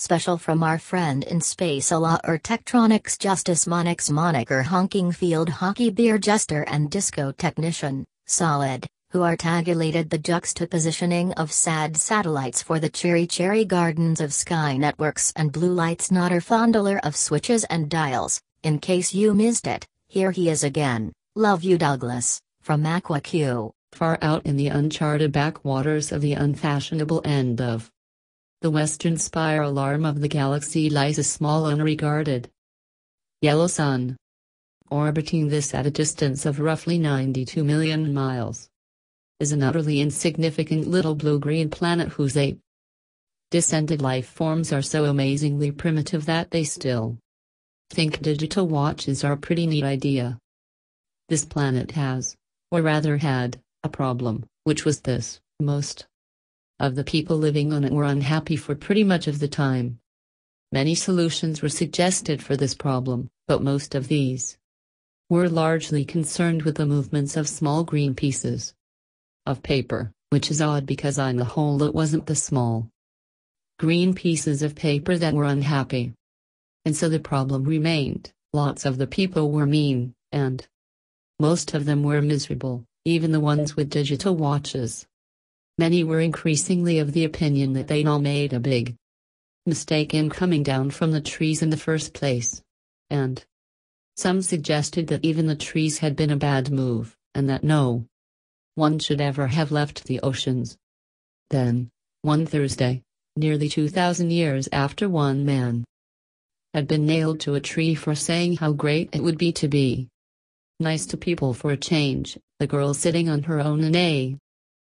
Special from our friend in space a la or Tektronix Justice Monix Moniker honking field hockey beer jester and disco technician, Solid, who articulated the juxtapositioning of sad satellites for the cheery cherry gardens of Sky Networks and Blue Light's not a fondler of switches and dials. In case you missed it, here he is again. Love you Douglas, from AquaQ. Far out in the uncharted backwaters of the unfashionable end of the western spiral arm of the galaxy lies a small unregarded yellow sun. Orbiting this at a distance of roughly 92 million miles is an utterly insignificant little blue-green planet whose ape descended life forms are so amazingly primitive that they still think digital watches are a pretty neat idea. This planet has, or rather had, a problem, which was this, most of the people living on it were unhappy for pretty much of the time. Many solutions were suggested for this problem, but most of these were largely concerned with the movements of small green pieces of paper, which is odd because on the whole it wasn't the small green pieces of paper that were unhappy. And so the problem remained, lots of the people were mean, and most of them were miserable, even the ones with digital watches. Many were increasingly of the opinion that they'd all made a big mistake in coming down from the trees in the first place. And some suggested that even the trees had been a bad move, and that no one should ever have left the oceans. Then, one Thursday, nearly 2,000 years after one man had been nailed to a tree for saying how great it would be to be nice to people for a change, the girl sitting on her own in a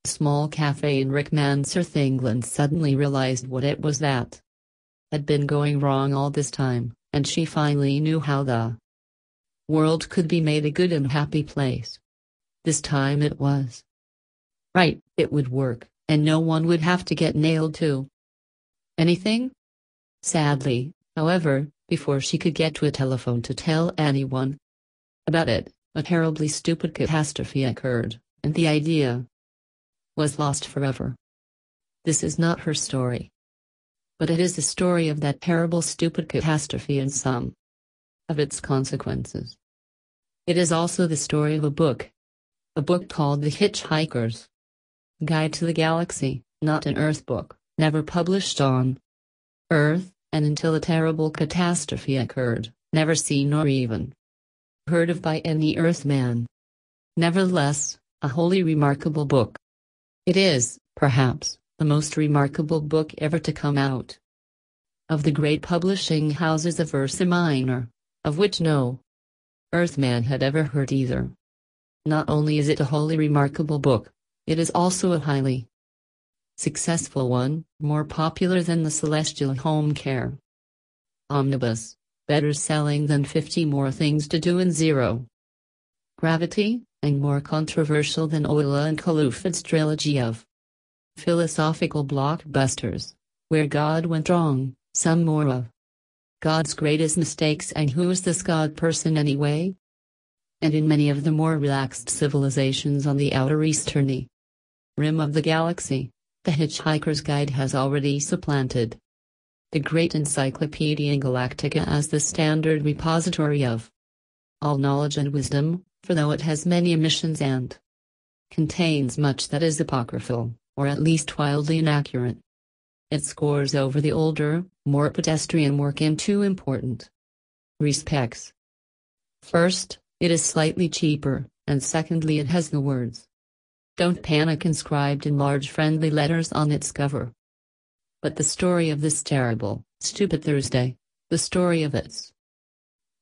small cafe in Rickmansworth, England suddenly realized what it was that had been going wrong all this time, and she finally knew how the world could be made a good and happy place. This time it was. Right, it would work, and no one would have to get nailed to anything. Sadly, however, before she could get to a telephone to tell anyone about it, a terribly stupid catastrophe occurred, and the idea was lost forever. This is not her story. But it is the story of that terrible stupid catastrophe and some of its consequences. It is also the story of a book. A book called The Hitchhiker's Guide to the Galaxy, not an Earth book, never published on Earth, and until a terrible catastrophe occurred, never seen or even heard of by any Earthman. Nevertheless, a wholly remarkable book. It is, perhaps, the most remarkable book ever to come out. Of the great publishing houses of Ursa Minor, of which no Earthman had ever heard either. Not only is it a wholly remarkable book, it is also a highly successful one, more popular than the Celestial Home Care. Omnibus, better selling than 50 more things to do in zero. Gravity, and more controversial than Oolon Colluphid's trilogy of philosophical blockbusters, where God went wrong, some more of God's greatest mistakes and who's this God person anyway? And in many of the more relaxed civilizations on the outer easterny rim of the galaxy, the Hitchhiker's Guide has already supplanted the great Encyclopedia Galactica as the standard repository of all knowledge and wisdom, for though it has many omissions and contains much that is apocryphal, or at least wildly inaccurate, it scores over the older, more pedestrian work in two important respects. First, it is slightly cheaper, and secondly, it has the words Don't Panic inscribed in large friendly letters on its cover. But the story of this terrible, stupid Thursday, the story of its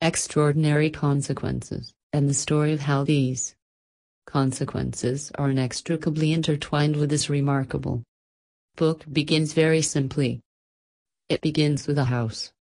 extraordinary consequences, and the story of how these consequences are inextricably intertwined with this remarkable book begins very simply. It begins with a house,